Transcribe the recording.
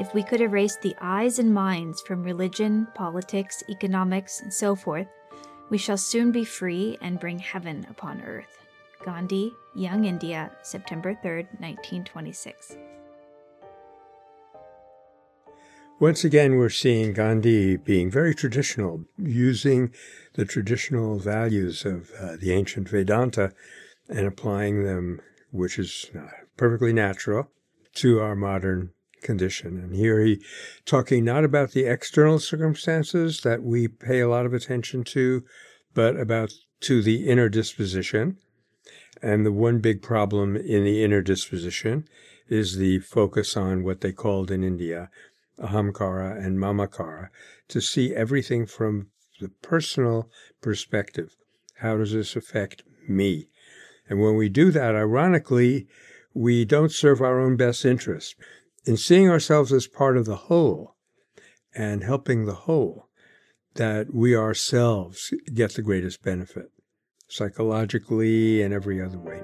If we could erase the I's and minds from religion, politics, economics, and so forth, we shall soon be free and bring heaven upon earth. Gandhi, Young India, September 3, 1926. Once again, we're seeing Gandhi being very traditional, using the traditional values of uh, the ancient Vedanta and applying them, which is uh, perfectly natural, to our modern condition. And here he talking not about the external circumstances that we pay a lot of attention to, but about to the inner disposition. And the one big problem in the inner disposition is the focus on what they called in India ahamkara and mamakara, to see everything from the personal perspective. How does this affect me? And when we do that, ironically, we don't serve our own best interest. In seeing ourselves as part of the whole and helping the whole, that we ourselves get the greatest benefit, psychologically and every other way.